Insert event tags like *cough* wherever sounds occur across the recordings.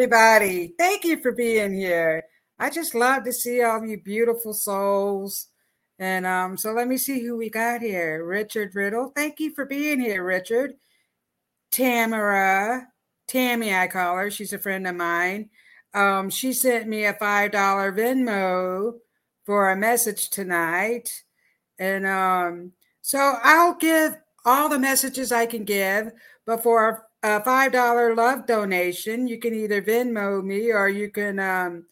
everybody. Thank you for being here. I just love to see all you beautiful souls. And um, so let me see who we got here. Richard Riddle. Thank you for being here, Richard. Tamara, Tammy, I call her. She's a friend of mine. Um, she sent me a $5 Venmo for a message tonight. And um, so I'll give all the messages I can give before a five dollar love donation. You can either Venmo me or you can um,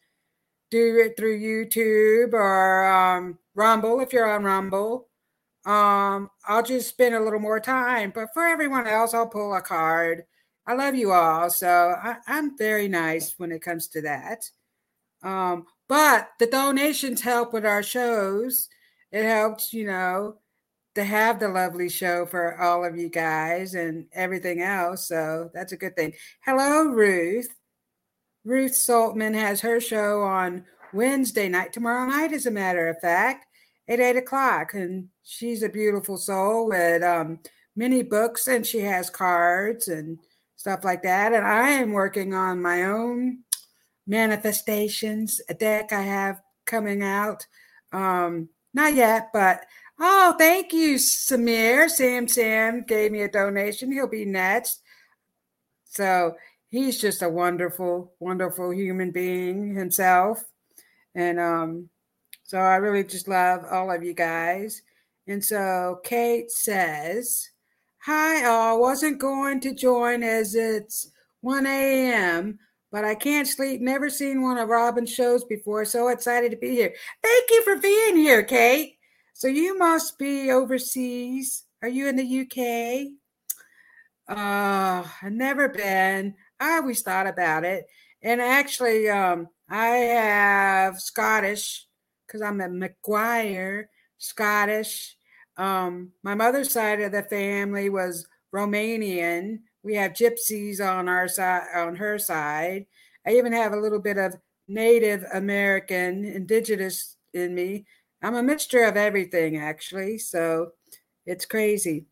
do it through YouTube or um, Rumble if you're on Rumble. Um, I'll just spend a little more time, but for everyone else, I'll pull a card. I love you all, so I, am very nice when it comes to that. Um, but the donations help with our shows. It helps, you know, to have the lovely show for all of you guys and everything else. So that's a good thing. Hello, Ruth. Ruth Saltman has her show on Wednesday night, tomorrow night, as a matter of fact, at eight o'clock. And she's a beautiful soul with um, many books and she has cards and stuff like that. And I am working on my own manifestations, a deck I have coming out. Um, not yet, but Oh, thank you, Samir. Sam Sam gave me a donation. He'll be next. So he's just a wonderful, wonderful human being himself. And um, so I really just love all of you guys. And so Kate says, Hi, all. Wasn't going to join as it's 1 a.m., but I can't sleep. Never seen one of Robin's shows before. So excited to be here. Thank you for being here, Kate. So you must be overseas. Are you in the UK? Uh, I've never been. I always thought about it. And actually, um, I have Scottish because I'm a McGuire, Scottish. Um, my mother's side of the family was Romanian. We have gypsies on our side, on her side. I even have a little bit of Native American, indigenous in me. I'm a mixture of everything, actually. So it's crazy.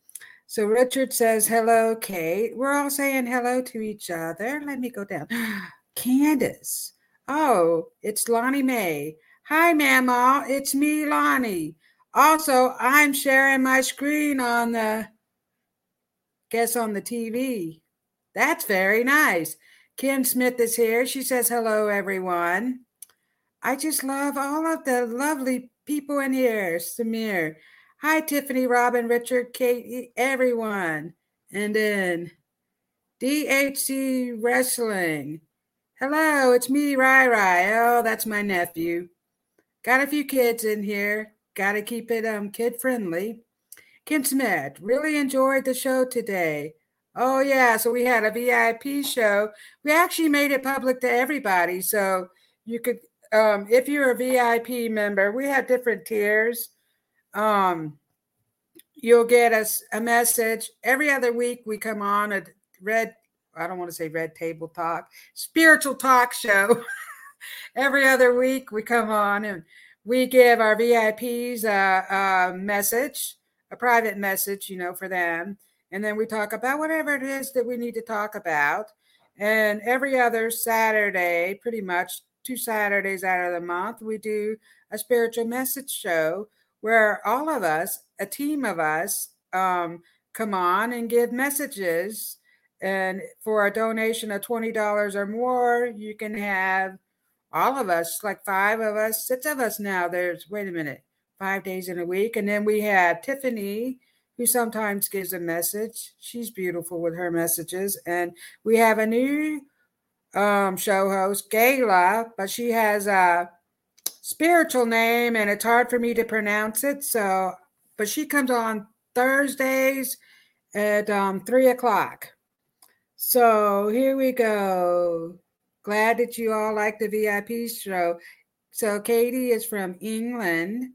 So Richard says, Hello, Kate. We're all saying hello to each other. Let me go down. *gasps* Candace. Oh, it's Lonnie Mae. Hi, Mama. It's me, Lonnie. Also, I'm sharing my screen on the, guess on the TV. That's very nice. Kim Smith is here. She says, Hello, everyone. I just love all of the lovely people in here. Samir. Hi, Tiffany, Robin, Richard, Kate, everyone. And then DHC Wrestling. Hello, it's me, Rai Rai. Oh, that's my nephew. got a few kids in here. Got to keep it um kid friendly. Kim Smith, really enjoyed the show today. Oh yeah, so we had a VIP show. We actually made it public to everybody, so you could, um, if you're a VIP member, we have different tiers. Um, you'll get us a, a message every other week. We come on a red, I don't want to say red table talk, spiritual talk show. *laughs* every other week we come on and we give our VIPs a, a message, a private message, you know, for them. And then we talk about whatever it is that we need to talk about. And every other Saturday, pretty much two Saturdays out of the month, we do a spiritual message show where all of us, a team of us, um, come on and give messages. And for a donation of $20 or more, you can have all of us, like five of us, six of us now. There's, wait a minute, five days in a week. And then we have Tiffany, who sometimes gives a message. She's beautiful with her messages. And we have a new um, show host, Gayla, but she has a spiritual name and it's hard for me to pronounce it. So, but she comes on Thursdays at um, three o'clock. So here we go. Glad that you all like the VIP show. So Katie is from England.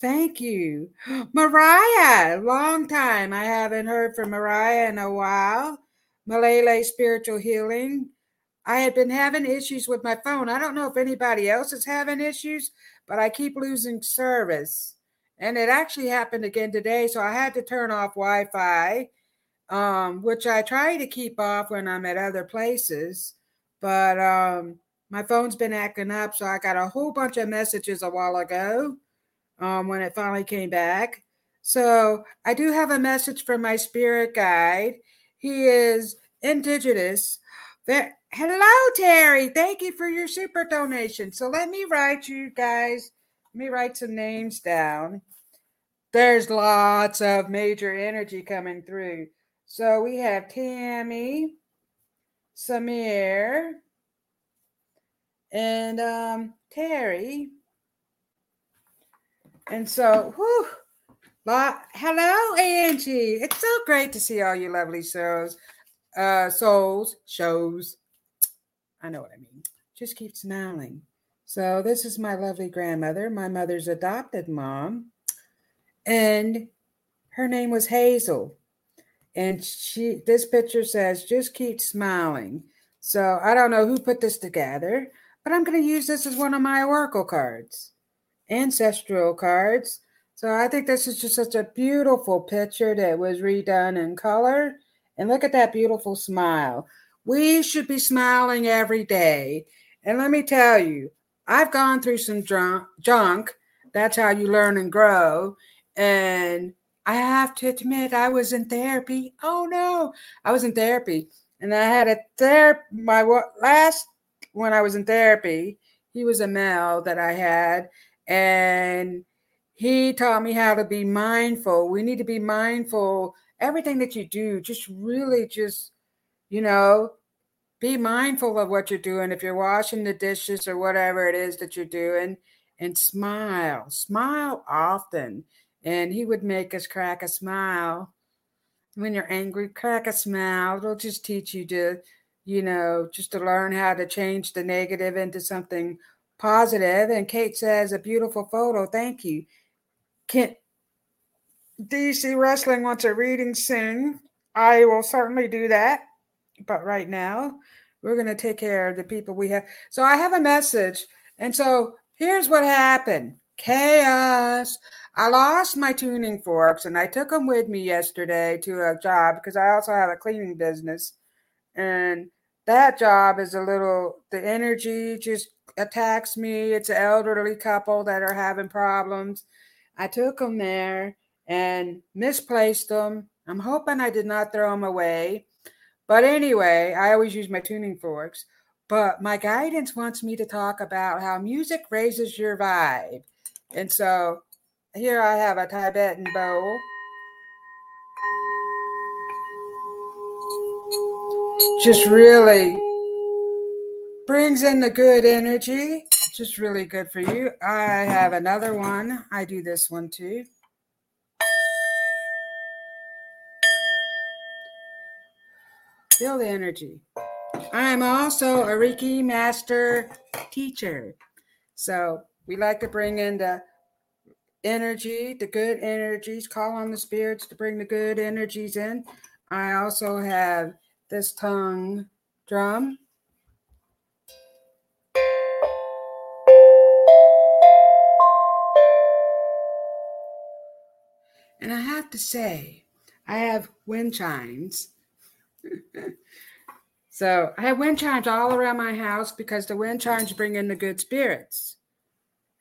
Thank you. *gasps* Mariah, long time. I haven't heard from Mariah in a while. Malele Spiritual Healing. I had been having issues with my phone. I don't know if anybody else is having issues, but I keep losing service. And it actually happened again today. So I had to turn off Wi Fi, um, which I try to keep off when I'm at other places. But um, my phone's been acting up. So I got a whole bunch of messages a while ago um, when it finally came back. So I do have a message from my spirit guide. He is indigenous Hello, Terry. Thank you for your super donation. So let me write you guys, let me write some names down. There's lots of major energy coming through. So we have Tammy, Samir, and um, Terry. And so, whew, lot, hello, Angie. It's so great to see all you lovely souls uh, souls, shows. I know what I mean. Just keep smiling. So, this is my lovely grandmother, my mother's adopted mom. And her name was Hazel. And she this picture says, just keep smiling. So I don't know who put this together, but I'm going to use this as one of my oracle cards, ancestral cards. So I think this is just such a beautiful picture that was redone in color. And look at that beautiful smile. We should be smiling every day. And let me tell you, I've gone through some drunk, junk. That's how you learn and grow. And I have to admit, I was in therapy. Oh no, I was in therapy. And I had a therapy, my last, when I was in therapy, he was a male that I had. And he taught me how to be mindful. We need to be mindful everything that you do, just really just, you know, be mindful of what you're doing. If you're washing the dishes or whatever it is that you're doing, and smile, smile often. And he would make us crack a smile. When you're angry, crack a smile. It'll just teach you to, you know, just to learn how to change the negative into something positive. And Kate says, a beautiful photo. Thank you. Can DC Wrestling wants a reading soon. I will certainly do that. But right now, we're going to take care of the people we have. So I have a message. And so here's what happened chaos. I lost my tuning forks and I took them with me yesterday to a job because I also have a cleaning business. And that job is a little, the energy just attacks me. It's an elderly couple that are having problems. I took them there and misplaced them. I'm hoping I did not throw them away. But anyway, I always use my tuning forks. But my guidance wants me to talk about how music raises your vibe. And so here I have a Tibetan bowl. Just really brings in the good energy. just really good for you. I have another one. I do this one too. Feel the energy. I am also a Reiki master teacher. So we like to bring in the energy, the good energies, call on the spirits to bring the good energies in. I also have this tongue drum. And I have to say, I have wind chimes. *laughs* so I have wind chimes all around my house because the wind chimes bring in the good spirits.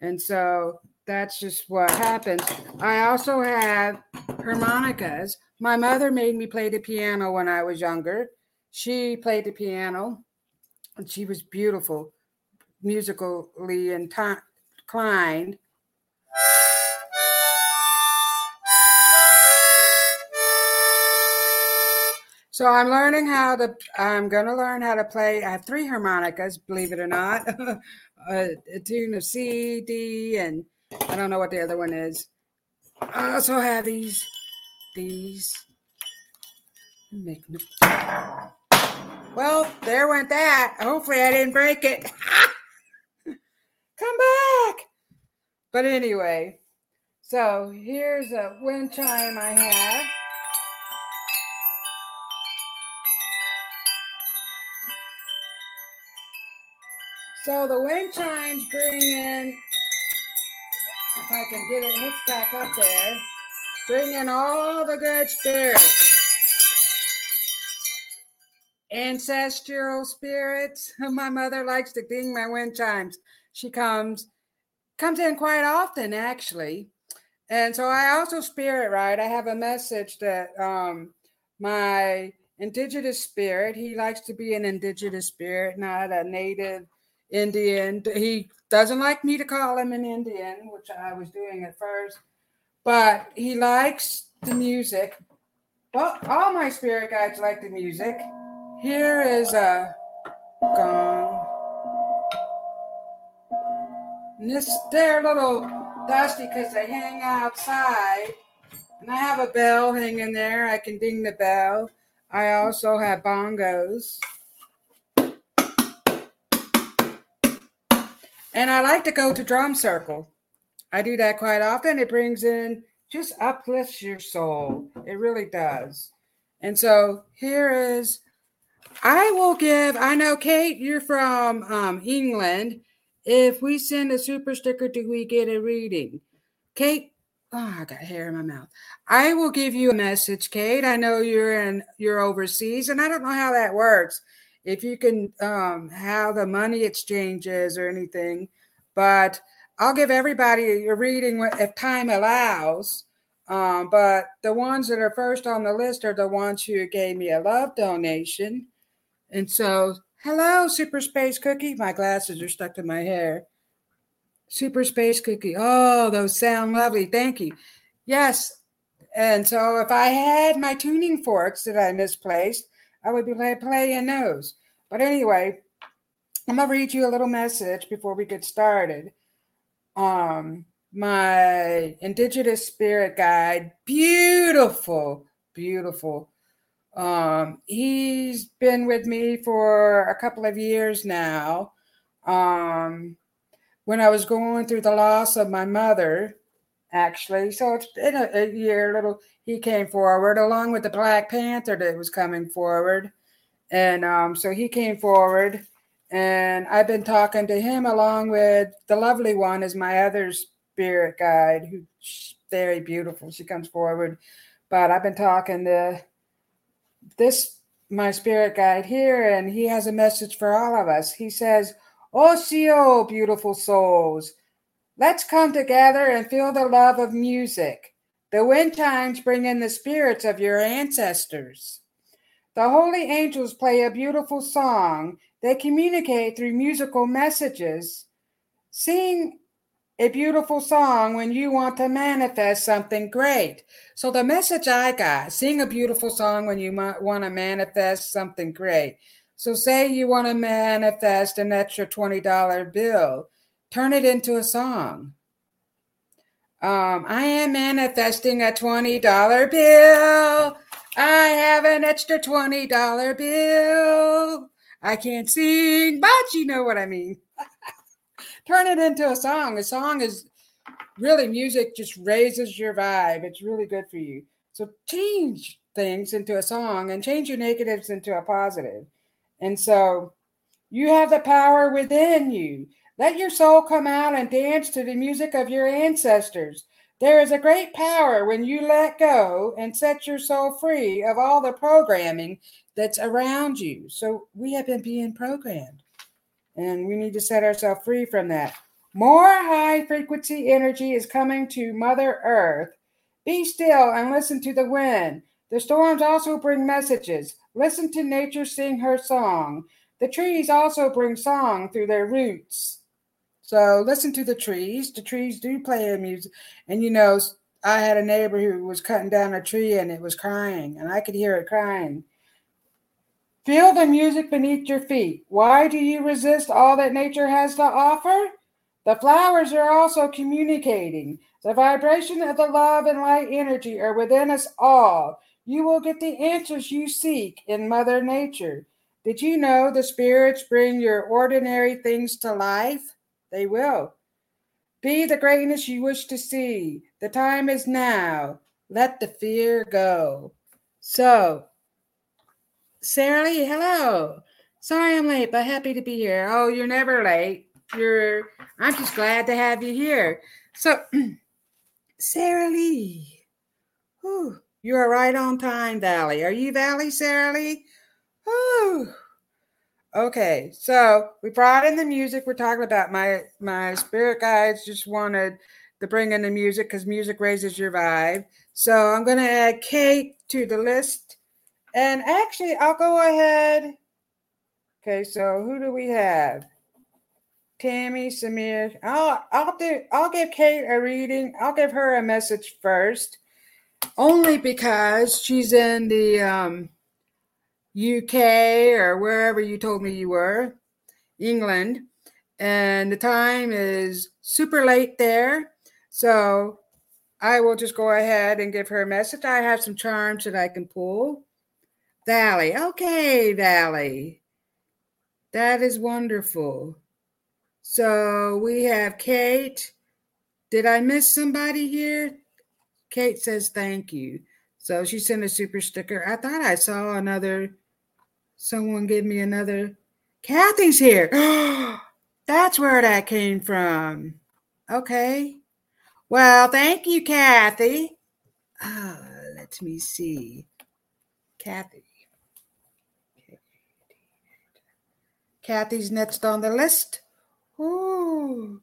And so that's just what happens. I also have harmonicas. My mother made me play the piano when I was younger. She played the piano and she was beautiful, musically inclined. So I'm learning how to, I'm going to learn how to play. I have three harmonicas, believe it or not a, *laughs* uh, a tune of C, D, and I don't know what the other one is. I also have these, these. Make well, there went that. Hopefully, I didn't break it. *laughs* Come back. But anyway, so here's a wind chime I have. So the wind chimes bring in, if I can get it hooked back up there, bring in all the good spirits. Ancestral spirits. *laughs* My mother likes to ding my wind chimes. She comes, comes in quite often actually. And so I also spirit right. I have a message that um my indigenous spirit, he likes to be an indigenous spirit, not a native Indian. He doesn't like me to call him an Indian, which I was doing at first, but he likes the music. Well, all my spirit guides like the music. Here is a gong. And this, they're a little dusty because they hang outside. And I have a bell hanging there. I can ding the bell. I also have bongos. And I like to go to drum circle. I do that quite often. It brings in, just uplifts your soul. It really does. And so here is, I will give, I know, Kate, you're from um, England. If we send a super sticker, do we get a reading? Kate, oh, I got hair in my mouth. I will give you a message, Kate. I know you're in, you're overseas, and I don't know how that works if you can um, how the money exchanges or anything. But I'll give everybody a reading if time allows. Um, but the ones that are first on the list are the ones who gave me a love donation. And so, hello, Super Space Cookie. My glasses are stuck to my hair. Super Space Cookie. Oh, those sound lovely. Thank you. Yes. And so, if I had my tuning forks that I misplaced, I would be playing those. But anyway, I'm gonna read you a little message before we get started. Um, my indigenous spirit guide, beautiful, beautiful. Um, he's been with me for a couple of years now. Um, when I was going through the loss of my mother, actually, so it's been a, a year. Little, he came forward along with the Black Panther that was coming forward. And um, so he came forward, and I've been talking to him along with the lovely one is my other spirit guide, who's very beautiful. She comes forward, but I've been talking to this my spirit guide here, and he has a message for all of us. He says, "Osiyo, beautiful souls, let's come together and feel the love of music. The wind times bring in the spirits of your ancestors." The holy angels play a beautiful song. They communicate through musical messages. Sing a beautiful song when you want to manifest something great. So, the message I got sing a beautiful song when you want to manifest something great. So, say you want to manifest an extra $20 bill. turn it into a song. Um, I am manifesting a $20 bill. I have an extra $20 bill. I can't sing, but you know what I mean. *laughs* Turn it into a song. A song is really music just raises your vibe. It's really good for you. So change things into a song and change your negatives into a positive. And so you have the power within you. Let your soul come out and dance to the music of your ancestors. There is a great power when you let go and set your soul free of all the programming that's around you. So we have been being programmed and we need to set ourselves free from that. More high frequency energy is coming to Mother Earth. Be still and listen to the wind. The storms also bring messages. Listen to nature sing her song. The trees also bring song through their roots. So listen to the trees. The trees do play a music. And you know, I had a neighbor who was cutting down a tree and it was crying, and I could hear it crying. Feel the music beneath your feet. Why do you resist all that nature has to offer? The flowers are also communicating. The vibration of the love and light energy are within us all. You will get the answers you seek in Mother Nature. Did you know the spirits bring your ordinary things to life? They will. Be the greatness you wish to see. The time is now. Let the fear go. So, Sarah Lee, hello. Sorry I'm late, but happy to be here. Oh, you're never late. You're I'm just glad to have you here. So, *clears throat* Sarah Lee. Whew, you are right on time, Valley. Are you Valley, Sarah Lee? Whew. Okay, so we brought in the music. We're talking about my my spirit guides just wanted to bring in the music because music raises your vibe. So I'm to add Kate to the list, and actually I'll go ahead. Okay, so who do we have? Tammy, Samir. I'll I'll do I'll give Kate a reading. I'll give her a message first, only because she's in the um UK or wherever you told me you were, England, and the time is super late there. So I will just go ahead and give her a message. I have some charms that I can pull. Valley. Okay, Valley. That is wonderful. So we have Kate. Did I miss somebody here? Kate says thank you. So she sent a super sticker. I thought I saw another Someone give me another. Kathy's here. *gasps* That's where that came from. Okay. Well, thank you, Kathy. Uh, let me see. Kathy. Kathy's next on the list. Ooh.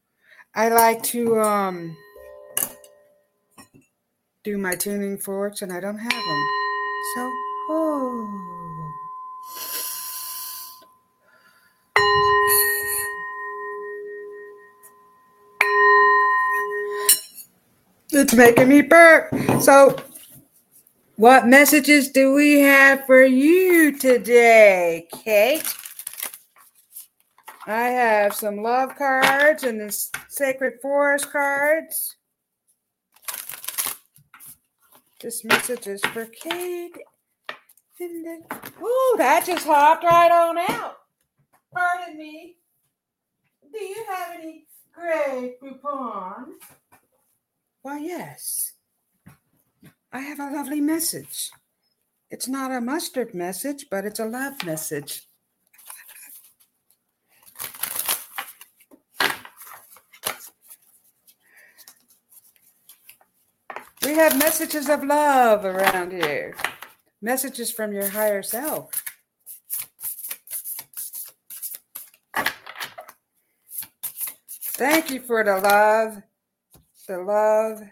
I like to um do my tuning forks and I don't have them. So, oh. It's making me burp. So, what messages do we have for you today, Kate? I have some love cards and the sacred forest cards. This message is for Kate. Oh, that just hopped right on out. Pardon me. Do you have any Grey Poupons? Why, yes. I have a lovely message. It's not a mustard message, but it's a love message. We have messages of love around here, messages from your higher self. Thank you for the love the love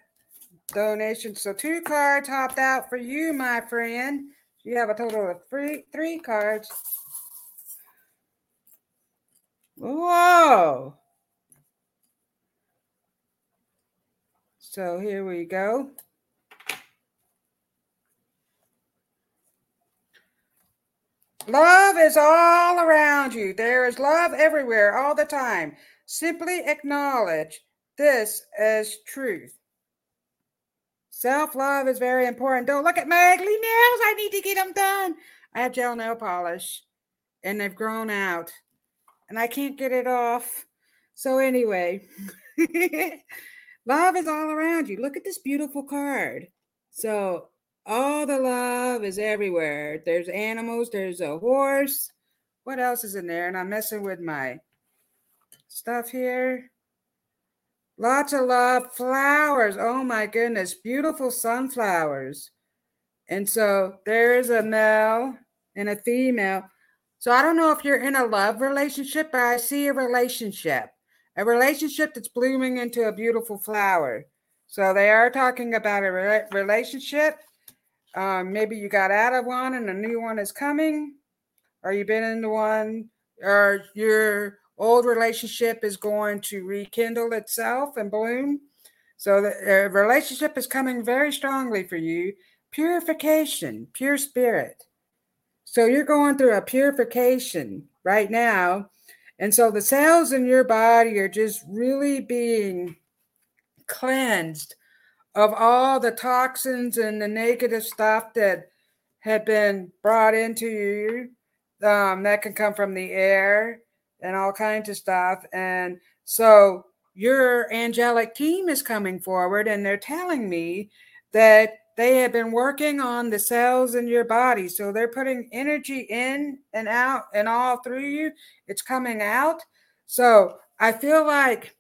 donation. So two cards hopped out for you, my friend. You have a total of three three cards. Whoa. So here we go. Love is all around you. There is love everywhere all the time. simply acknowledge this as truth. Self love is very important. Don't look at my ugly nails. I need to get them done. I have gel nail polish and they've grown out and I can't get it off. So, anyway, *laughs* love is all around you. Look at this beautiful card. So, all the love is everywhere. There's animals, there's a horse. What else is in there? And I'm messing with my stuff here. Lots of love. Flowers. Oh my goodness. Beautiful sunflowers. And so there is a male and a female. So I don't know if you're in a love relationship, but I see a relationship, a relationship that's blooming into a beautiful flower. So they are talking about a re- relationship. Um, maybe you got out of one and a new one is coming, or you've been in the one, or your old relationship is going to rekindle itself and bloom. So the relationship is coming very strongly for you. Purification, pure spirit. So you're going through a purification right now. And so the cells in your body are just really being cleansed of all the toxins and the negative stuff that had been brought into you. Um, that can come from the air and all kinds of stuff. And so your angelic team is coming forward and they're telling me that they have been working on the cells in your body. So they're putting energy in and out and all through you. It's coming out. So I feel like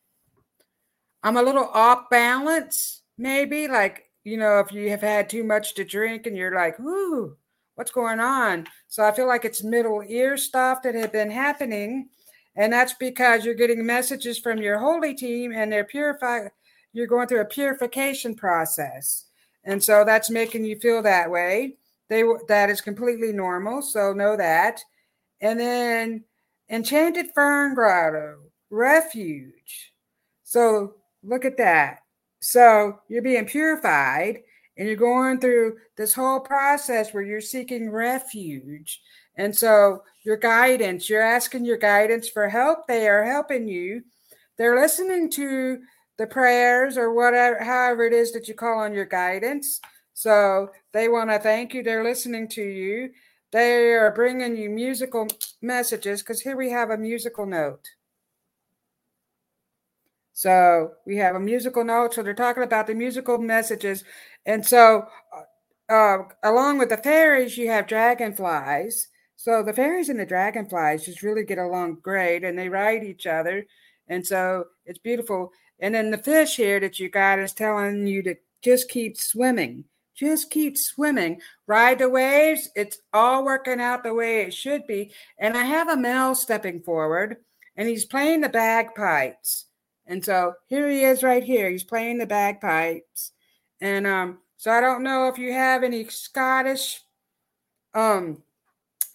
I'm a little off balance, maybe. Like, you know, if you have had too much to drink and you're like, ooh, what's going on? So I feel like it's middle ear stuff that had been happening. And that's because you're getting messages from your holy team and they're purifying, you're going through a purification process. And so that's making you feel that way. They that is completely normal. So know that. And then Enchanted Fern Grotto, Refuge. So look at that. So you're being purified and you're going through this whole process where you're seeking refuge. And so your guidance, you're asking your guidance for help. They are helping you. They're listening to the prayers or whatever, however it is that you call on your guidance. So they want to thank you. They're listening to you. They are bringing you musical messages because here we have a musical note. So we have a musical note. So they're talking about the musical messages. And so, uh, uh along with the fairies, you have dragonflies. So the fairies and the dragonflies just really get along great and they ride each other. And so it's beautiful. And then the fish here that you got is telling you to just keep swimming. Just keep swimming. Ride the waves. It's all working out the way it should be. And I have a male stepping forward and he's playing the bagpipes. And so here he is right here. He's playing the bagpipes. And um, so I don't know if you have any Scottish um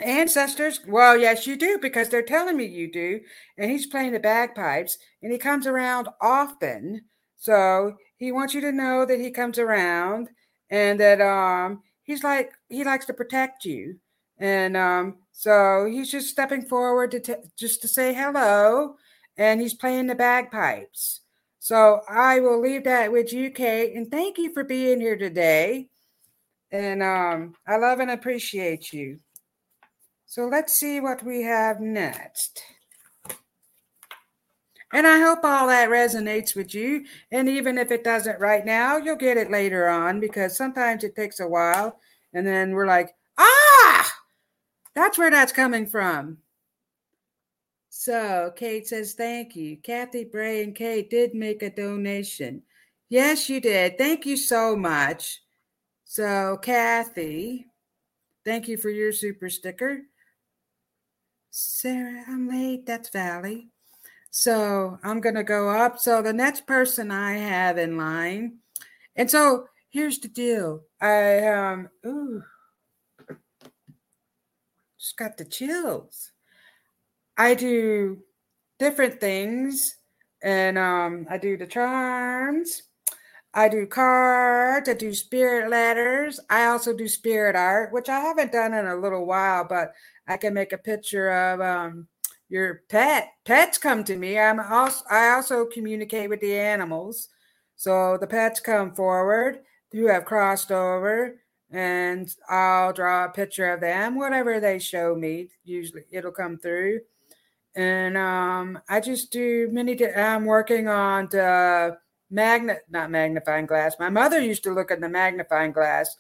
ancestors? Well yes you do because they're telling me you do and he's playing the bagpipes and he comes around often. So he wants you to know that he comes around and that um he's like he likes to protect you. And um so he's just stepping forward to t- just to say hello and he's playing the bagpipes. So i will leave that with you kate and thank you for being here today. And um i love and appreciate you so let's see what we have next. And I hope all that resonates with you. And even if it doesn't right now, you'll get it later on because sometimes it takes a while. And then we're like, ah, that's where that's coming from. So Kate says, thank you. Kathy Bray and Kate did make a donation. Yes, you did. Thank you so much. So, Kathy, thank you for your super sticker. Sarah, I'm late. That's Valley. So I'm going to go up. So the next person I have in line. And so here's the deal. I, um, ooh, just got the chills. I do different things and um, I do the charms. I do cards. I do spirit letters. I also do spirit art, which I haven't done in a little while, but I can make a picture of um, your pet. Pets come to me. I'm also I also communicate with the animals. So the pets come forward who have crossed over and I'll draw a picture of them, whatever they show me. Usually it'll come through. And um, I just do many, I'm working on the magnet, not magnifying glass. My mother used to look in the magnifying glass.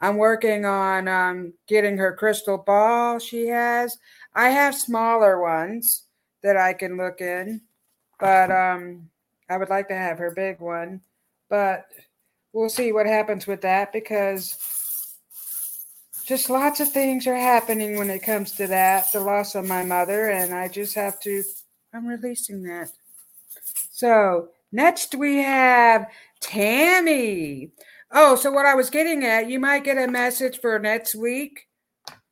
I'm working on um, getting her crystal ball she has. I have smaller ones that I can look in, but um, I would like to have her big one. But we'll see what happens with that because just lots of things are happening when it comes to that the loss of my mother and i just have to i'm releasing that so next we have tammy. Oh so what i was getting at you might get a message for next week.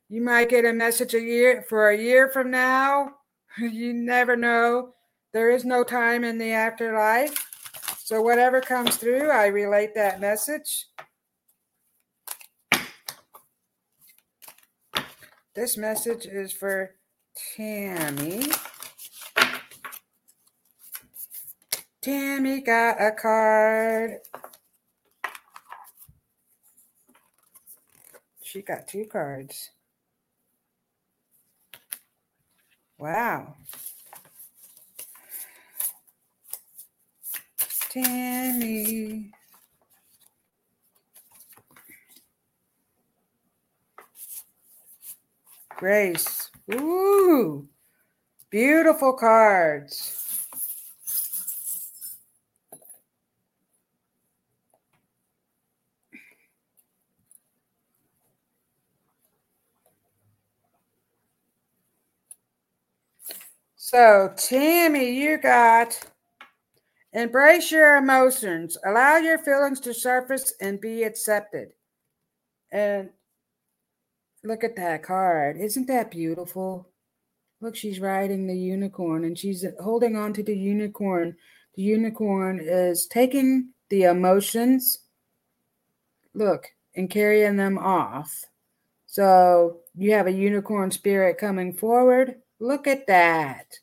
You might get a message a year for a year from now. *laughs* You never know. There is no time in the afterlife. So whatever comes through i relate that message. This message is for Tammy. Tammy got a card. She got two cards. Wow. Tammy. Grace. Ooh, beautiful cards. So, Tammy, you got embrace your emotions, allow your feelings to surface and be accepted. And Look at that card. Isn't that beautiful? Look, she's riding the unicorn and she's holding on to the unicorn. The unicorn is taking the emotions, look, and carrying them off. So you have a unicorn spirit coming forward. Look at that.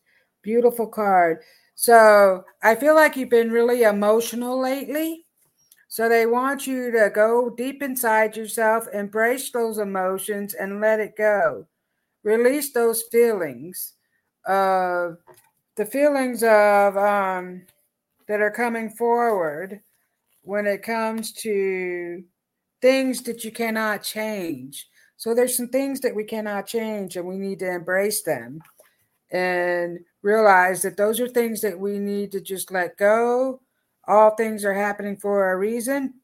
Beautiful card. So I feel like you've been really emotional lately. So they want you to go deep inside yourself, embrace those emotions, and let it go. Release those feelings of the feelings of um, that are coming forward when it comes to things that you cannot change. So there's some things that we cannot change, and we need to embrace them and realize that those are things that we need to just let go all things are happening for a reason.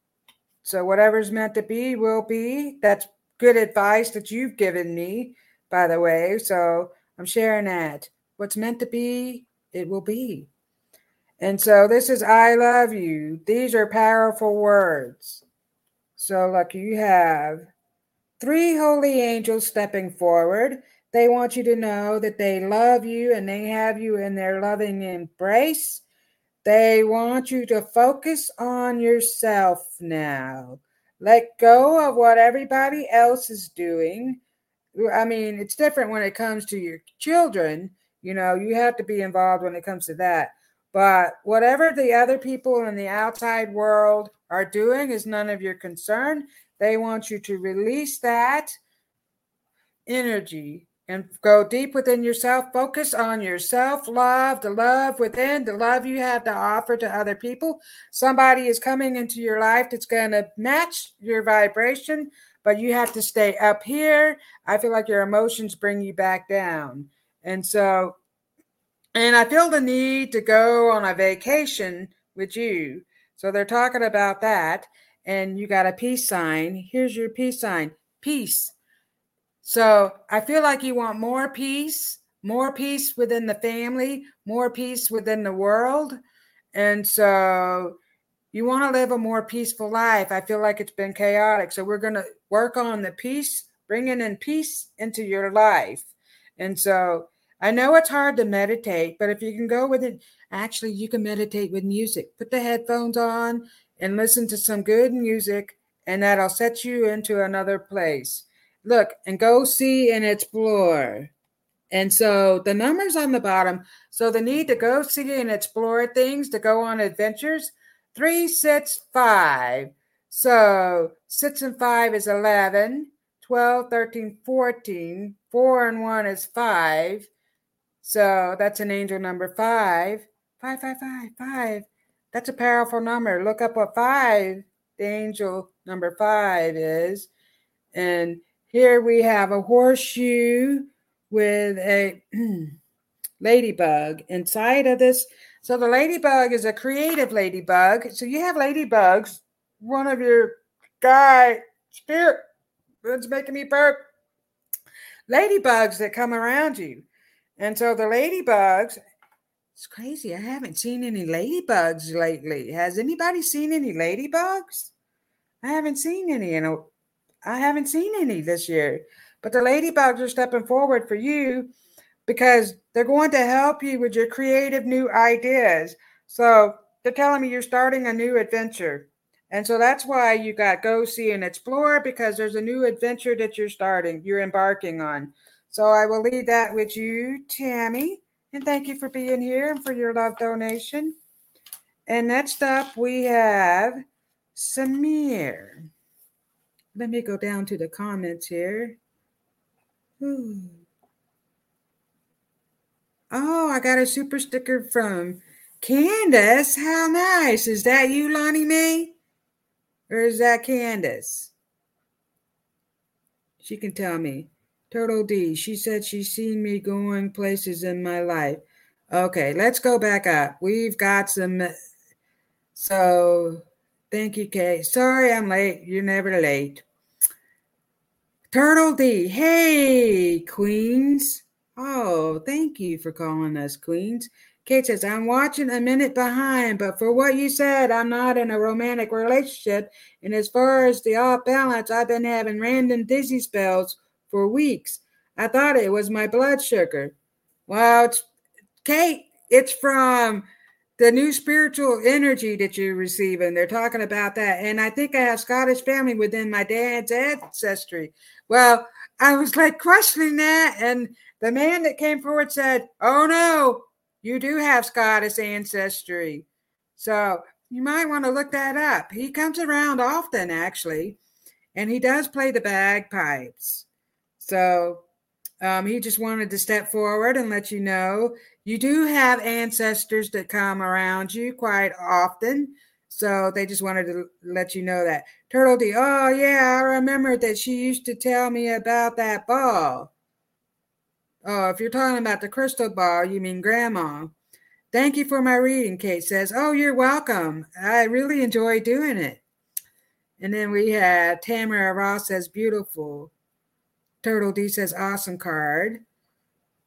So whatever's meant to be will be. That's good advice that you've given me, by the way. So I'm sharing that. What's meant to be, it will be. And so this is I love you. These are powerful words. So look, you have three holy angels stepping forward. They want you to know that they love you and they have you in their loving embrace they want you to focus on yourself now. Let go of what everybody else is doing. I mean, it's different when it comes to your children. You know, you have to be involved when it comes to that. But whatever the other people in the outside world are doing is none of your concern. They want you to release that energy and go deep within yourself. Focus on your self love, the love within, the love you have to offer to other people. Somebody is coming into your life that's going to match your vibration, but you have to stay up here. I feel like your emotions bring you back down. And so, and I feel the need to go on a vacation with you. So they're talking about that. And you got a peace sign. Here's your peace sign peace so I feel like you want more peace, more peace within the family, more peace within the world. And so you want to live a more peaceful life. I feel like it's been chaotic. So we're going to work on the peace, bringing in peace into your life. And so I know it's hard to meditate, but if you can go with it, actually, you can meditate with music. Put the headphones on and listen to some good music, and that'll set you into another place. Look and go see and explore. And so the numbers on the bottom, so the need to go see and explore things, to go on adventures, three, six, five. So six and five is 11, 12, 13, 14. Four and one is five. So that's an angel number five. Five, five, five, five. That's a powerful number. Look up what five, the angel number five is. And here we have a horseshoe with a *clears throat* ladybug inside of this. So the ladybug is a creative ladybug. So you have ladybugs. One of your guy spirit it's making me burp. Ladybugs that come around you. And so the ladybugs, it's crazy. I haven't seen any ladybugs lately. Has anybody seen any ladybugs? I haven't seen any in a I haven't seen any this year. But the ladybugs are stepping forward for you because they're going to help you with your creative new ideas. So they're telling me you're starting a new adventure. And so that's why you got go see and explore because there's a new adventure that you're starting, you're embarking on. So I will leave that with you, Tammy. And thank you for being here and for your love donation. And next up, we have Samir. Let me go down to the comments here. Ooh. Oh, I got a super sticker from Candace. How nice. Is that you, Lonnie Mae? Or is that Candace? She can tell me. Turtle D. She said she's seen me going places in my life. Okay, let's go back up. We've got some. Uh, so, thank you, Kay. Sorry I'm late. You're never late. Turtle D. Hey, Queens. Oh, thank you for calling us Queens. Kate says, I'm watching a minute behind, but for what you said, I'm not in a romantic relationship. And as far as the off balance, I've been having random dizzy spells for weeks. I thought it was my blood sugar. Well, it's, Kate, it's from the new spiritual energy that you're receiving. They're talking about that. And I think I have Scottish family within my dad's ancestry. Well, I was like questioning that. And the man that came forward said, Oh no, you do have Scottish ancestry. So you might want to look that up. He comes around often, actually, and he does play the bagpipes. So um, he just wanted to step forward and let you know you do have ancestors that come around you quite often. So they just wanted to let you know that. Turtle D, oh, yeah, I remember that she used to tell me about that ball. Oh, if you're talking about the crystal ball, you mean grandma. Thank you for my reading, Kate says. Oh, you're welcome. I really enjoy doing it. And then we have Tamara Ross says, beautiful. Turtle D says, awesome card.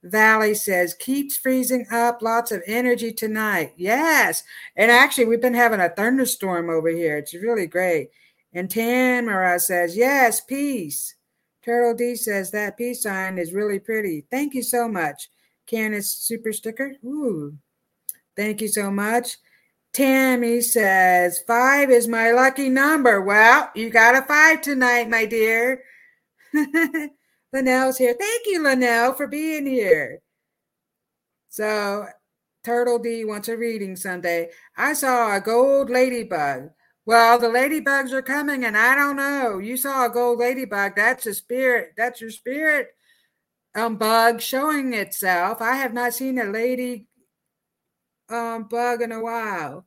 Valley says, keeps freezing up, lots of energy tonight. Yes. And actually, we've been having a thunderstorm over here. It's really great. And Tamara says, yes, peace. Turtle D says, that peace sign is really pretty. Thank you so much. Candace super sticker. Ooh. Thank you so much. Tammy says, five is my lucky number. Well, you got a five tonight, my dear. *laughs* Linnell's here. Thank you, Linnell, for being here. So, Turtle D wants a reading Sunday. I saw a gold ladybug. Well, the ladybugs are coming, and I don't know. You saw a gold ladybug. That's a spirit. That's your spirit um, bug showing itself. I have not seen a lady um, bug in a while.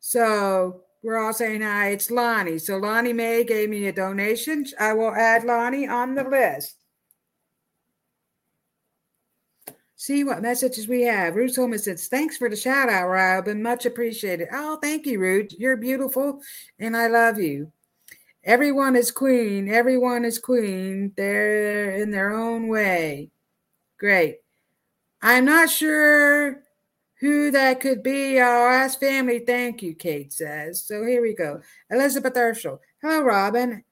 So we're all saying hi. It's Lonnie. So Lonnie May gave me a donation. I will add Lonnie on the list. See what messages we have. Ruth Holman says, Thanks for the shout out, Robin. Much appreciated. Oh, thank you, Ruth. You're beautiful and I love you. Everyone is queen. Everyone is queen. They're in their own way. Great. I'm not sure who that could be. I'll ask family. Thank you, Kate says. So here we go. Elizabeth Urshel. Hello, Robin.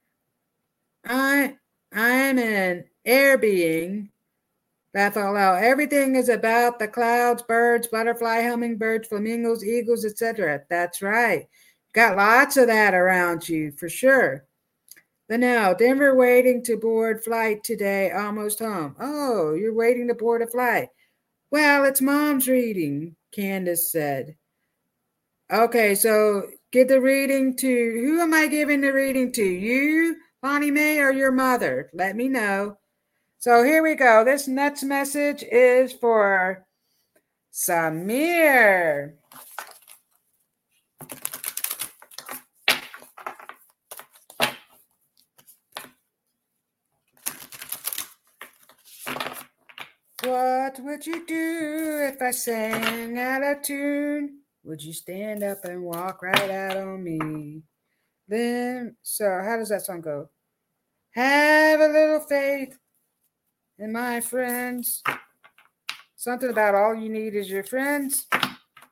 I I'm an air being Bartholomew. Everything is about the clouds, birds, butterfly, hummingbirds, flamingos, eagles, etc. That's right. Got lots of that around you for sure. But now, Denver waiting to board flight today, almost home. Oh, you're waiting to board a flight. Well, it's mom's reading, Candace said. Okay, so give the reading to who am I giving the reading to? You, Bonnie Mae, or your mother? Let me know. So here we go. This next message is for Samir. What would you do if I sang out of tune? Would you stand up and walk right out on me? Then, so how does that song go? Have a little faith in my friends. Something about all you need is your friends.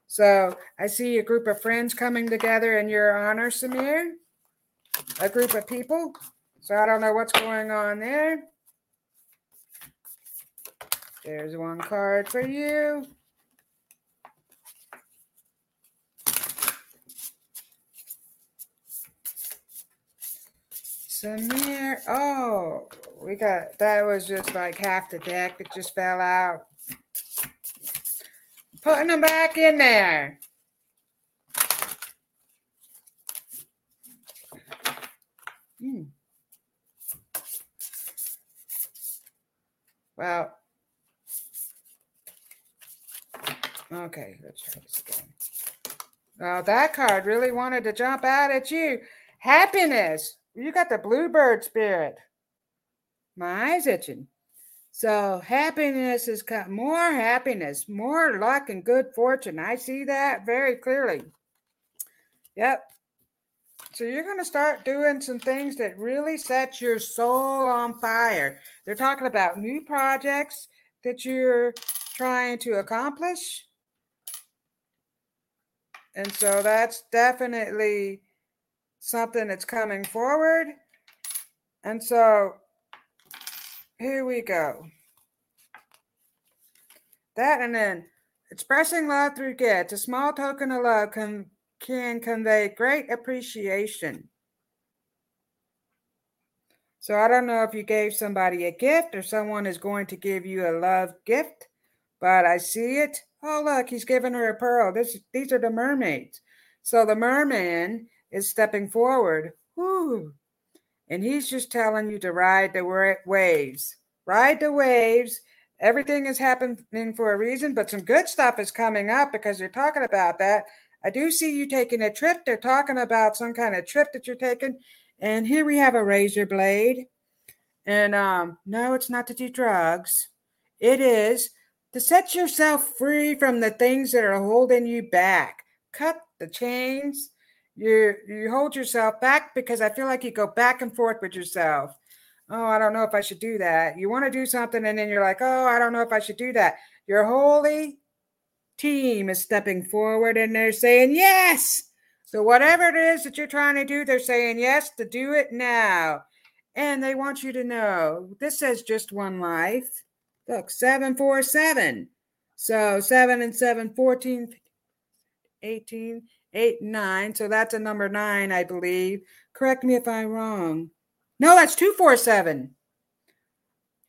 So I see a group of friends coming together in your honor, Samir. A group of people. So I don't know what's going on there. There's one card for you. Samir. Oh, we got that was just like half the deck that just fell out. Putting them back in there. Hmm. Well, Okay, let's try this again. Well, that card really wanted to jump out at you. Happiness. You got the bluebird spirit. My eyes itching. So happiness is got more happiness, more luck and good fortune. I see that very clearly. Yep. So you're going to start doing some things that really set your soul on fire. They're talking about new projects that you're trying to accomplish. And so that's definitely something that's coming forward. And so here we go. That and then expressing love through gifts. A small token of love can, can convey great appreciation. So I don't know if you gave somebody a gift or someone is going to give you a love gift, but I see it Oh, look, he's giving her a pearl. This, these are the mermaids. So the merman is stepping forward. Whoo. And he's just telling you to ride the waves. Ride the waves. Everything is happening for a reason, but some good stuff is coming up because you're talking about that. I do see you taking a trip. They're talking about some kind of trip that you're taking. And here we have a razor blade. And um, no, it's not to do drugs. It is to set yourself free from the things that are holding you back. Cut the chains. You you hold yourself back because I feel like you go back and forth with yourself. Oh, I don't know if I should do that. You want to do something and then you're like, "Oh, I don't know if I should do that." Your holy team is stepping forward and they're saying, "Yes." So whatever it is that you're trying to do, they're saying yes to do it now. And they want you to know this says just one life. Look, 747. So 7 and 7, 14, 18, 8, 9. So that's a number 9, I believe. Correct me if I'm wrong. No, that's 247.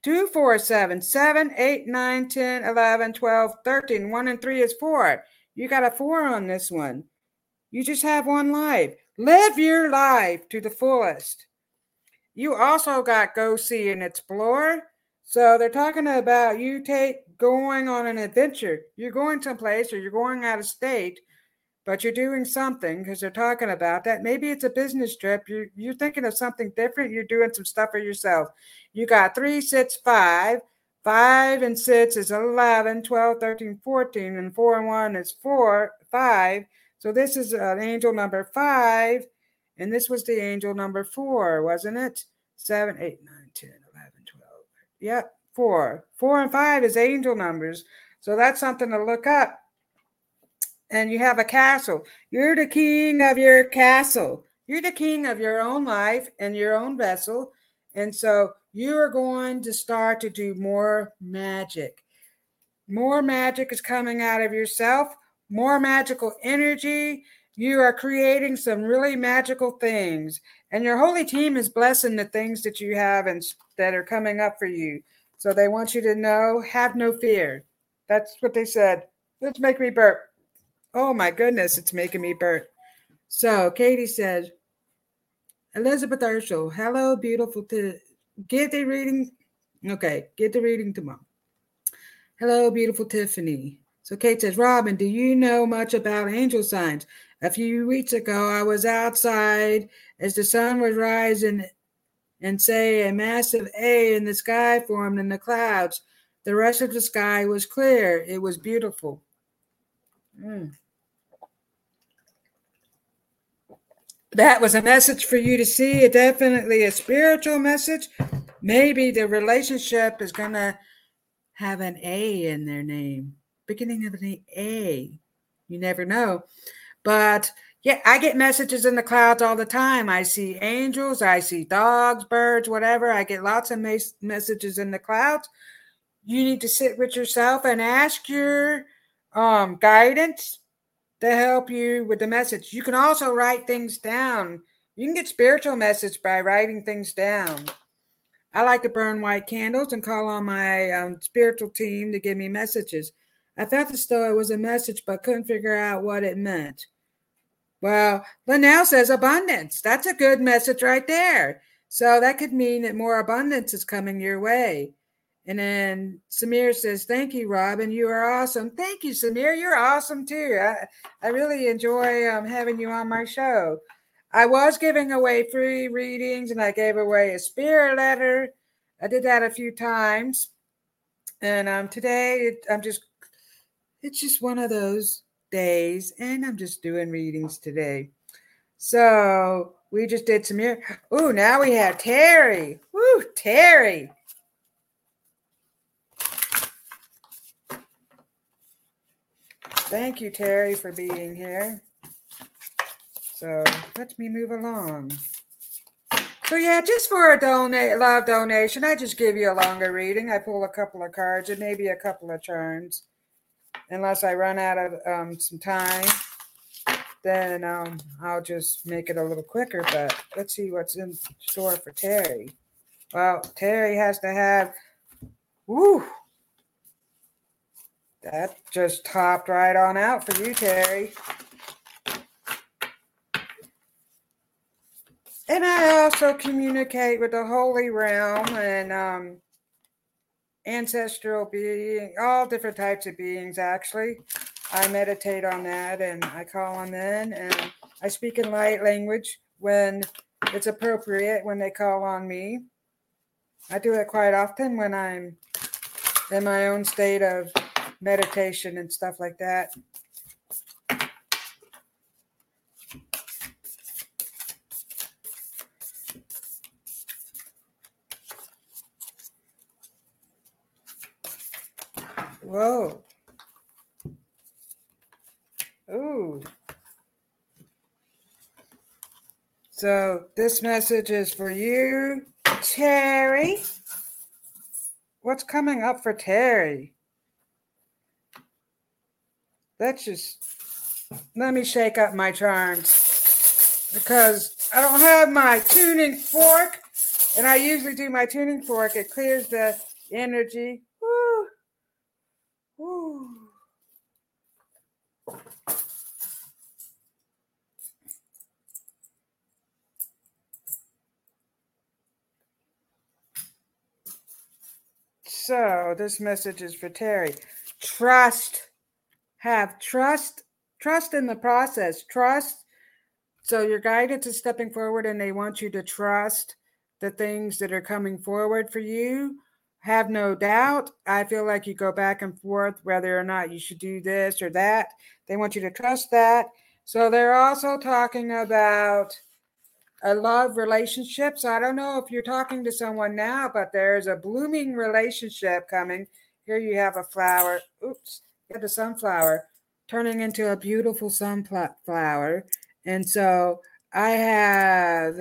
247, 7, 8, 9, 10, 11, 12, 13. 1 and 3 is 4. You got a 4 on this one. You just have one life. Live your life to the fullest. You also got go see and explore. So they're talking about you take going on an adventure. You're going someplace or you're going out of state, but you're doing something because they're talking about that. Maybe it's a business trip. You're, you're thinking of something different. You're doing some stuff for yourself. You got three, six, five. Five and six is 11, 12, 13, 14, and four and one is four, five. So this is an angel number five, and this was the angel number four, wasn't it? Seven, eight, nine, ten. Yep, four. Four and five is angel numbers. So that's something to look up. And you have a castle. You're the king of your castle. You're the king of your own life and your own vessel. And so you are going to start to do more magic. More magic is coming out of yourself, more magical energy. you are creating some really magical things, and your holy team is blessing the things that you have and that are coming up for you. So they want you to know, have no fear. That's what they said. Let's make me burp. Oh my goodness, it's making me burp. So Katie says, Elizabeth Urshel, hello, beautiful. To get the reading. Okay, get the reading tomorrow. Hello, beautiful Tiffany. So Kate says, Robin, do you know much about angel signs? A few weeks ago, I was outside as the sun was rising and say a massive A in the sky formed in the clouds. The rest of the sky was clear. It was beautiful. Mm. That was a message for you to see. It definitely a spiritual message. Maybe the relationship is going to have an A in their name, beginning of an A. You never know. But yeah, I get messages in the clouds all the time. I see angels, I see dogs, birds, whatever. I get lots of mes- messages in the clouds. You need to sit with yourself and ask your um, guidance to help you with the message. You can also write things down. You can get spiritual message by writing things down. I like to burn white candles and call on my um, spiritual team to give me messages. I felt as though it was a message, but couldn't figure out what it meant. Well, Linnell says abundance. That's a good message right there. So that could mean that more abundance is coming your way. And then Samir says, Thank you, Robin. You are awesome. Thank you, Samir. You're awesome too. I, I really enjoy um, having you on my show. I was giving away free readings and I gave away a spirit letter. I did that a few times. And um, today I'm just, it's just one of those days, and I'm just doing readings today. So we just did here. Oh, now we have Terry. Woo, Terry. Thank you, Terry, for being here. So let me move along. So yeah, just for a donate love donation, I just give you a longer reading. I pull a couple of cards and maybe a couple of turns unless I run out of um, some time, then um, I'll just make it a little quicker. But let's see what's in store for Terry. Well, Terry has to have, woo, that just topped right on out for you, Terry. And I also communicate with the Holy Realm and um, ancestral being, all different types of beings, actually. I meditate on that and I call on them and I speak in light language when it's appropriate when they call on me. I do it quite often when I'm in my own state of meditation and stuff like that. Whoa. Ooh. So this message is for you, Terry. What's coming up for Terry? Let's just let me shake up my charms because I don't have my tuning fork, and I usually do my tuning fork. It clears the energy so this message is for Terry. Trust. Have trust. Trust in the process. Trust. So your guidance is stepping forward and they want you to trust the things that are coming forward for you have no doubt. I feel like you go back and forth whether or not you should do this or that. They want you to trust that. So they're also talking about a love relationship. So I don't know if you're talking to someone now, but there's a blooming relationship coming. Here you have a flower. Oops, you have a sunflower turning into a beautiful sunflower. And so I have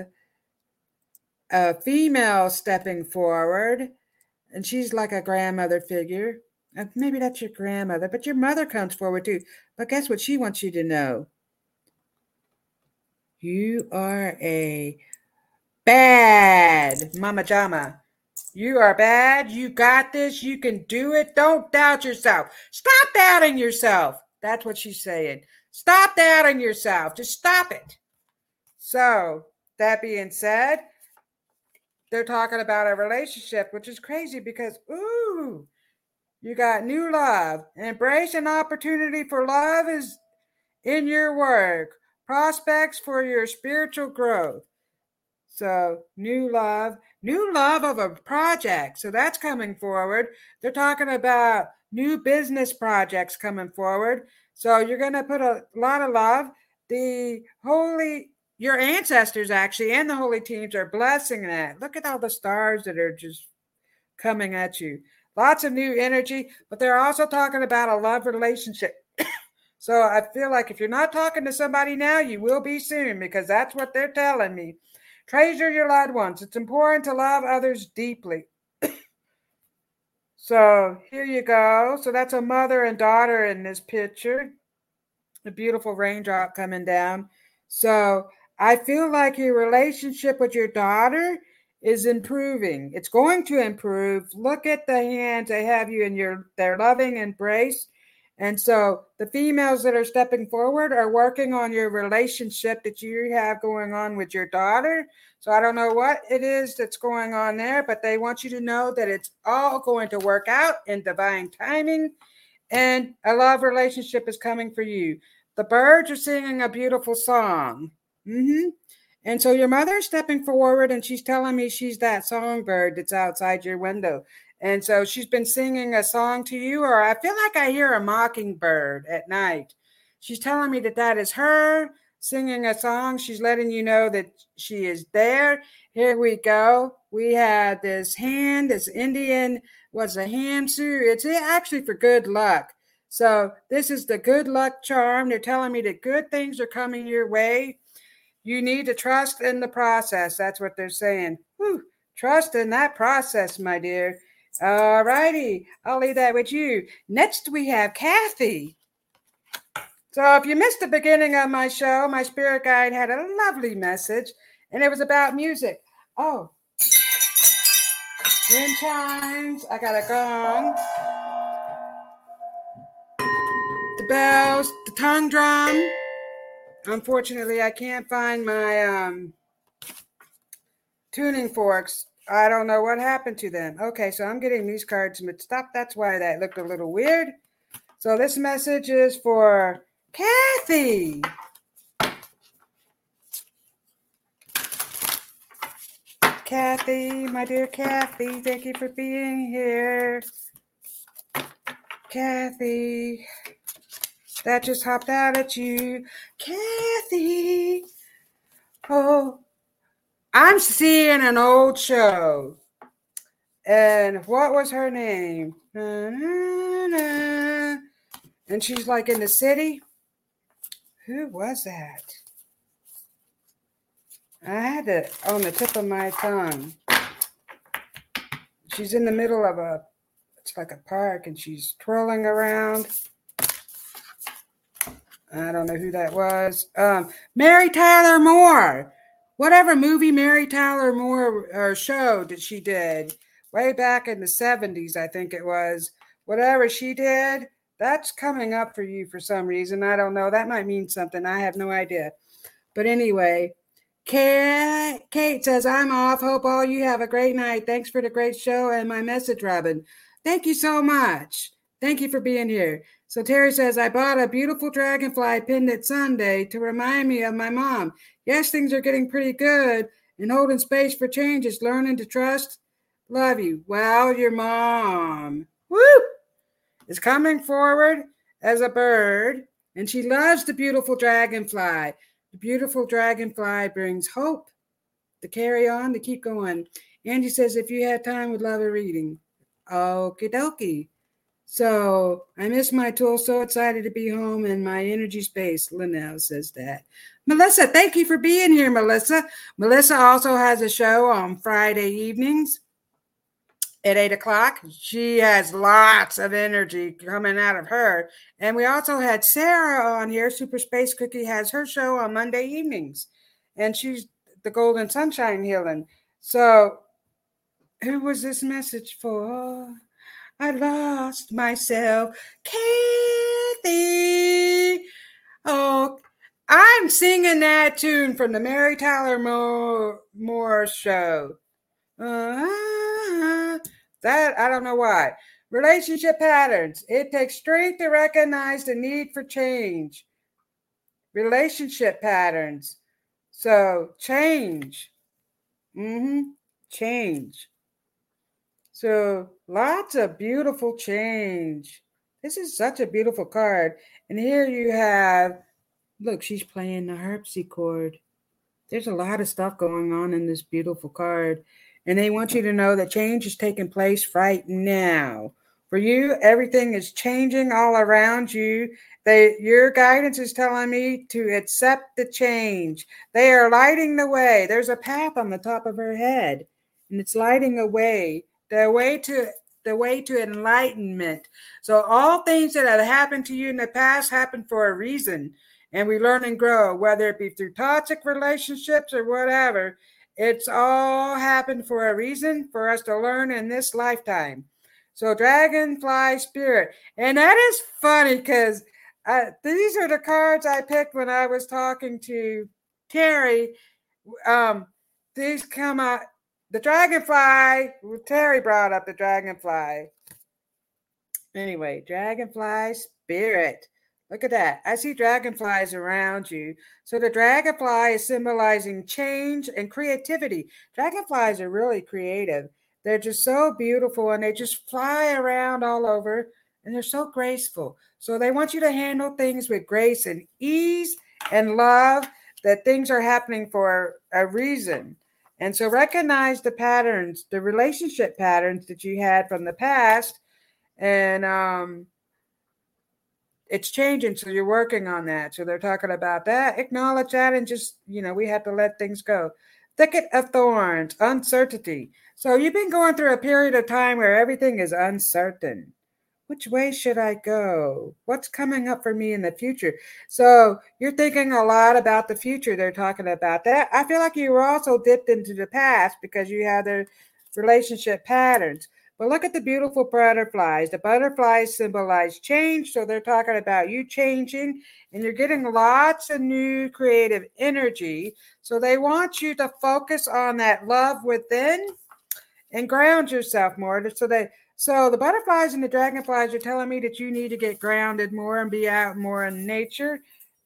a female stepping forward and she's like a grandmother figure. Maybe that's your grandmother, but your mother comes forward too. But guess what she wants you to know? You are a bad mama jama. You are bad. You got this. You can do it. Don't doubt yourself. Stop doubting yourself. That's what she's saying. Stop doubting yourself. Just stop it. So, that being said, they're talking about a relationship, which is crazy because, ooh, you got new love. Embrace an opportunity for love is in your work, prospects for your spiritual growth. So, new love, new love of a project. So, that's coming forward. They're talking about new business projects coming forward. So, you're going to put a lot of love. The holy your ancestors actually and the holy teams are blessing that. Look at all the stars that are just coming at you. Lots of new energy, but they're also talking about a love relationship. *coughs* so I feel like if you're not talking to somebody now, you will be soon because that's what they're telling me. Treasure your loved ones. It's important to love others deeply. *coughs* so here you go. So that's a mother and daughter in this picture. A beautiful raindrop coming down. So I feel like your relationship with your daughter is improving. It's going to improve. Look at the hands they have you in your their loving embrace. And so the females that are stepping forward are working on your relationship that you have going on with your daughter. So I don't know what it is that's going on there, but they want you to know that it's all going to work out in divine timing and a love relationship is coming for you. The birds are singing a beautiful song. Mm-hmm. And so your mother's stepping forward and she's telling me she's that songbird that's outside your window. And so she's been singing a song to you, or I feel like I hear a mockingbird at night. She's telling me that that is her singing a song. She's letting you know that she is there. Here we go. We had this hand, this Indian was a hamsa. It's actually for good luck. So this is the good luck charm. They're telling me that good things are coming your way. You need to trust in the process. That's what they're saying. Whew. Trust in that process, my dear. All righty. I'll leave that with you. Next, we have Kathy. So, if you missed the beginning of my show, my spirit guide had a lovely message, and it was about music. Oh, wind chimes. I got a gong. The bells, the tongue drum. Unfortunately, I can't find my um, tuning forks. I don't know what happened to them. Okay, so I'm getting these cards mixed up. That's why that looked a little weird. So this message is for Kathy. Kathy, my dear Kathy, thank you for being here. Kathy. That just hopped out at you. Kathy. Oh, I'm seeing an old show. And what was her name? Na, na, na. And she's like in the city. Who was that? I had it on the tip of my tongue. She's in the middle of a, it's like a park, and she's twirling around. I don't know who that was. Um, Mary Tyler Moore. Whatever movie Mary Tyler Moore uh, or show that she did way back in the 70s, I think it was. Whatever she did, that's coming up for you for some reason. I don't know. That might mean something. I have no idea. But anyway, Kate, Kate says, I'm off. Hope all you have a great night. Thanks for the great show and my message, Robin. Thank you so much. Thank you for being here. So Terry says, I bought a beautiful dragonfly pendant Sunday to remind me of my mom. Yes, things are getting pretty good and holding space for changes, learning to trust. Love you. Well, your mom, woo, is coming forward as a bird, and she loves the beautiful dragonfly. The beautiful dragonfly brings hope to carry on, to keep going. Angie says, if you had time, would love a reading. Okie dokie. So I miss my tool. So excited to be home in my energy space. Linnell says that. Melissa, thank you for being here, Melissa. Melissa also has a show on Friday evenings at eight o'clock. She has lots of energy coming out of her. And we also had Sarah on here. Super Space Cookie has her show on Monday evenings. and she's the golden sunshine healing. So, who was this message for? I lost myself, Kathy. Oh, I'm singing that tune from the Mary Tyler Moore, Moore show. Uh, that I don't know why. Relationship patterns. It takes strength to recognize the need for change. Relationship patterns. So change. Mm-hmm. Change. So lots of beautiful change. This is such a beautiful card. And here you have, look, she's playing the harpsichord. There's a lot of stuff going on in this beautiful card. And they want you to know that change is taking place right now. For you, everything is changing all around you. They, your guidance is telling me to accept the change. They are lighting the way. There's a path on the top of her head, and it's lighting a way, the way to the way to enlightenment. So all things that have happened to you in the past happened for a reason, and we learn and grow, whether it be through toxic relationships or whatever. It's all happened for a reason for us to learn in this lifetime. So dragonfly spirit. And that is funny because these are the cards I picked when I was talking to Terry. Um, these come out. The dragonfly, Terry brought up the dragonfly. Anyway, dragonfly spirit. Look at that. I see dragonflies around you. So the dragonfly is symbolizing change and creativity. Dragonflies are really creative. They're just so beautiful and they just fly around all over and they're so graceful. So they want you to handle things with grace and ease and love that things are happening for a reason. And so recognize the patterns, the relationship patterns that you had from the past. And um it's changing so you're working on that. So they're talking about that. Acknowledge that and just you know we have to let things go. Thicket of thorns uncertainty. So you've been going through a period of time where everything is uncertain. Which way should I go? What's coming up for me in the future? So you're thinking a lot about the future. They're talking about that. I feel like you were also dipped into the past because you had the relationship patterns. But look at the beautiful butterflies. The butterflies symbolize change. So they're talking about you changing and you're getting lots of new creative energy. So they want you to focus on that love within and ground yourself more. So they so the butterflies and the dragonflies are telling me that you need to get grounded more and be out more in nature.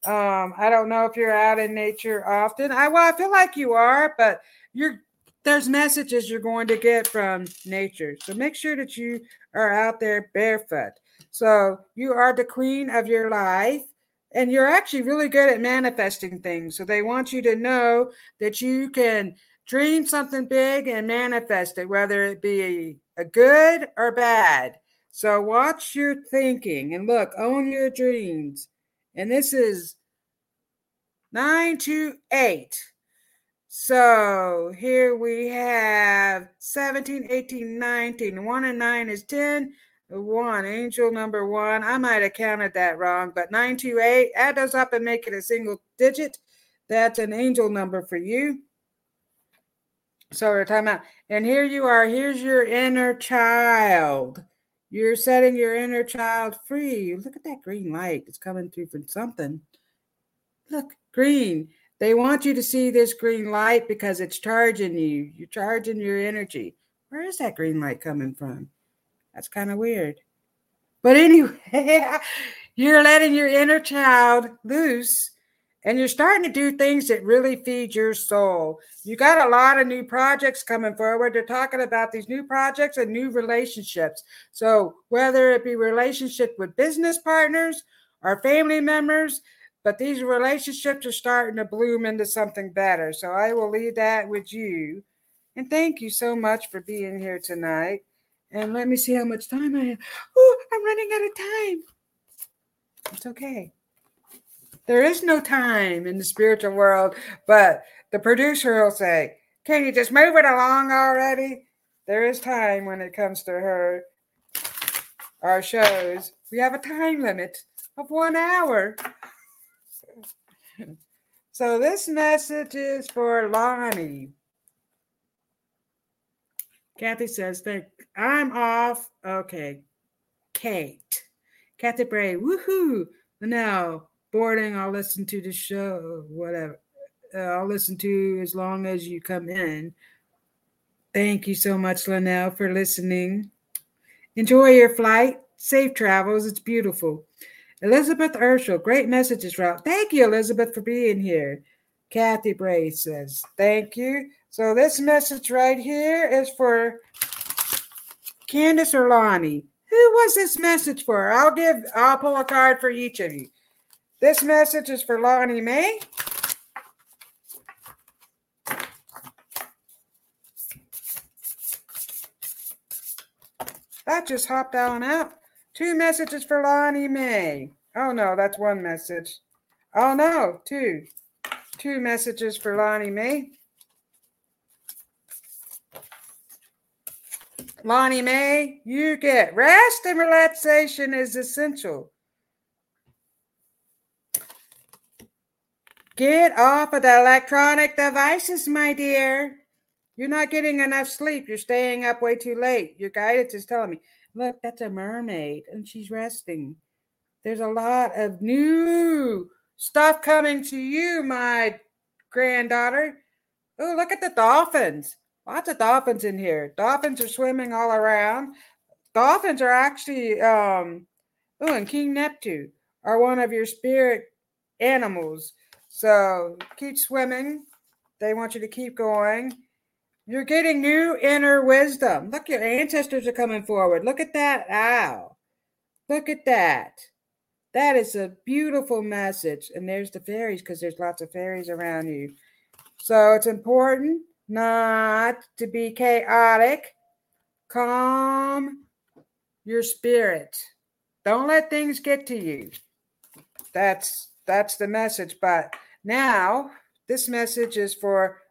Um, I don't know if you're out in nature often. I well, I feel like you are, but you're there's messages you're going to get from nature. So make sure that you are out there barefoot. So you are the queen of your life and you're actually really good at manifesting things. So they want you to know that you can Dream something big and manifest it, whether it be good or bad. So watch your thinking and look, own your dreams. And this is nine to eight. So here we have 17, 18, 19. One and nine is 10. One, angel number one. I might have counted that wrong, but nine to eight, add those up and make it a single digit. That's an angel number for you. So we're talking about, and here you are. Here's your inner child. You're setting your inner child free. Look at that green light. It's coming through from something. Look, green. They want you to see this green light because it's charging you. You're charging your energy. Where is that green light coming from? That's kind of weird. But anyway, *laughs* you're letting your inner child loose and you're starting to do things that really feed your soul. You got a lot of new projects coming forward. They're talking about these new projects and new relationships. So whether it be relationship with business partners or family members, but these relationships are starting to bloom into something better. So I will leave that with you. And thank you so much for being here tonight. And let me see how much time I have. Oh, I'm running out of time. It's okay. There is no time in the spiritual world, but the producer will say, Can you just move it along already? There is time when it comes to her, our shows. We have a time limit of one hour. So this message is for Lonnie. Kathy says that I'm off. Okay. Kate. Kathy Bray. Woohoo. Now, boarding, I'll listen to the show, whatever. Uh, I'll listen to as long as you come in. Thank you so much, Linnell, for listening. Enjoy your flight. Safe travels. It's beautiful. Elizabeth Urschel, great messages, Ralph. Thank you, Elizabeth, for being here. Kathy Bray says, thank you. So this message right here is for Candace Lonnie. Who was this message for? I'll give, I'll pull a card for each of you. This message is for Lonnie May. That just hopped on out. Two messages for Lonnie May. Oh no, that's one message. Oh no, two. Two messages for Lonnie May. Lonnie May, you get rest and relaxation is essential. Get off of the electronic devices, my dear. You're not getting enough sleep. You're staying up way too late. Your guidance is telling me, look, that's a mermaid and she's resting. There's a lot of new stuff coming to you, my granddaughter. Oh, look at the dolphins. Lots of dolphins in here. Dolphins are swimming all around. Dolphins are actually, um, oh, and King Neptune are one of your spirit animals. So keep swimming. They want you to keep going. You're getting new inner wisdom. Look, your ancestors are coming forward. Look at that owl. Look at that. That is a beautiful message. And there's the fairies because there's lots of fairies around you. So it's important not to be chaotic. Calm your spirit. Don't let things get to you. That's that's the message. But now this message is for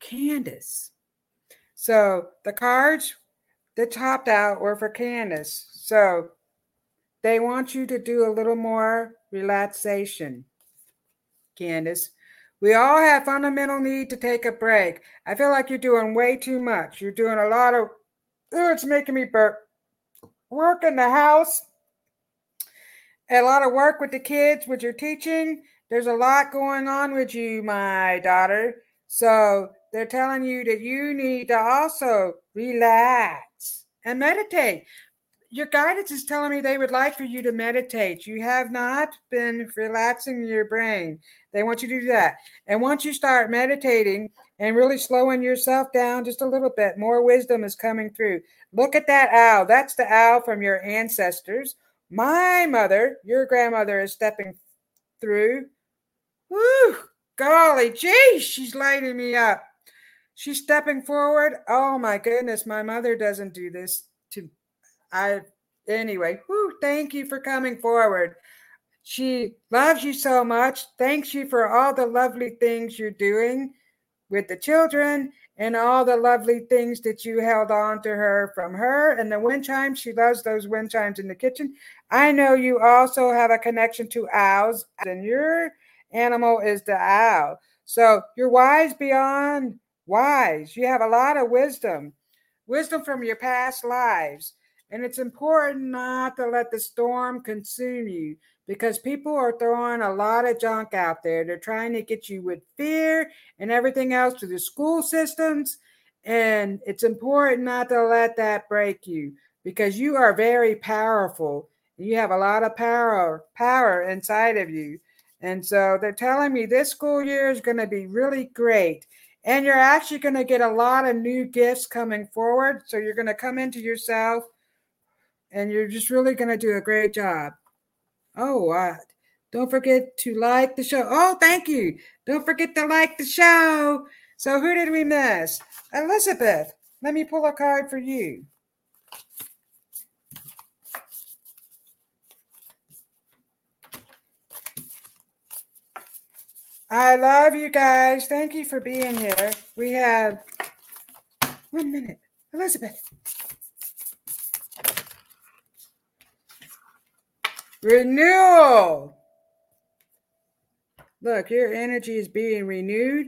Candace. So the cards that topped out were for Candace. So they want you to do a little more relaxation, Candace. We all have fundamental need to take a break. I feel like you're doing way too much. You're doing a lot of, oh, it's making me burp. Work in the house, a lot of work with the kids, with your teaching. There's a lot going on with you, my daughter. So they're telling you that you need to also relax and meditate. Your guidance is telling me they would like for you to meditate. You have not been relaxing your brain. They want you to do that. And once you start meditating and really slowing yourself down just a little bit, more wisdom is coming through. Look at that owl. That's the owl from your ancestors. My mother, your grandmother, is stepping through. Woo! Golly, gee, she's lighting me up. She's stepping forward. Oh my goodness, my mother doesn't do this to I anyway. Whoo, thank you for coming forward. She loves you so much. Thanks you for all the lovely things you're doing with the children and all the lovely things that you held on to her from her and the wind chimes. She loves those wind chimes in the kitchen. I know you also have a connection to owls, and your animal is the owl. So you're wise beyond wise. You have a lot of wisdom, wisdom from your past lives. And it's important not to let the storm consume you because people are throwing a lot of junk out there. They're trying to get you with fear and everything else to the school systems. And it's important not to let that break you because you are very powerful. You have a lot of power, power inside of you. And so they're telling me this school year is going to be really great. And you're actually going to get a lot of new gifts coming forward. So you're going to come into yourself and you're just really going to do a great job. Oh, uh, don't forget to like the show. Oh, thank you. Don't forget to like the show. So, who did we miss? Elizabeth, let me pull a card for you. I love you guys. Thank you for being here. We have one minute. Elizabeth. Renewal. look, your energy is being renewed.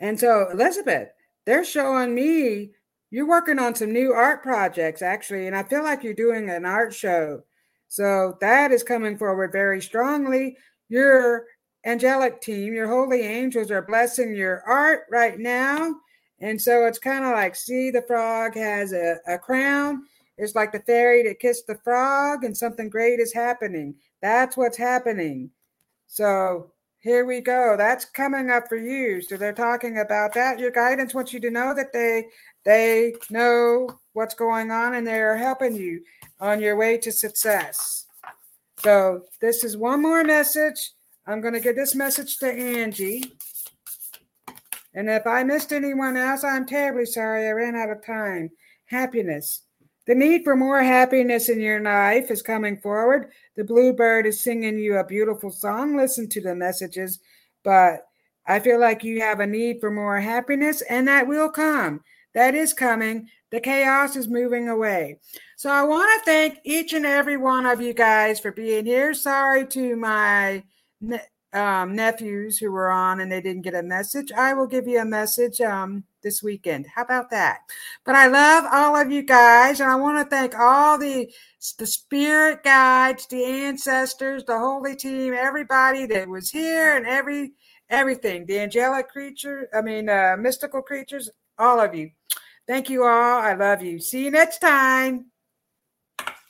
And so, Elizabeth, they're showing me you're working on some new art projects, actually. And I feel like you're doing an art show. So that is coming forward very strongly. Your angelic team, your holy angels are blessing your art right now. And so it's kind of like, see, the frog has a, a crown. It's like the fairy that kissed the frog, and something great is happening. That's what's happening. So here we go. That's coming up for you. So they're talking about that. Your guidance wants you to know that they they know what's going on and they're helping you on your way to success. So this is one more message. I'm going to give this message to Angie. And if I missed anyone else, I'm terribly sorry. I ran out of time. Happiness. The need for more happiness in your life is coming forward. The bluebird is singing you a beautiful song. Listen to the messages, but I feel like you have a need for more happiness, and that will come. That is coming. The chaos is moving away. So I want to thank each and every one of you guys for being here. Sorry to my um, nephews who were on and they didn't get a message. I will give you a message. Um, this weekend. How about that? But I love all of you guys, and I want to thank all the the spirit guides, the ancestors, the holy team, everybody that was here, and every everything, the angelic creature, I mean, uh, mystical creatures, all of you. Thank you all. I love you. See you next time.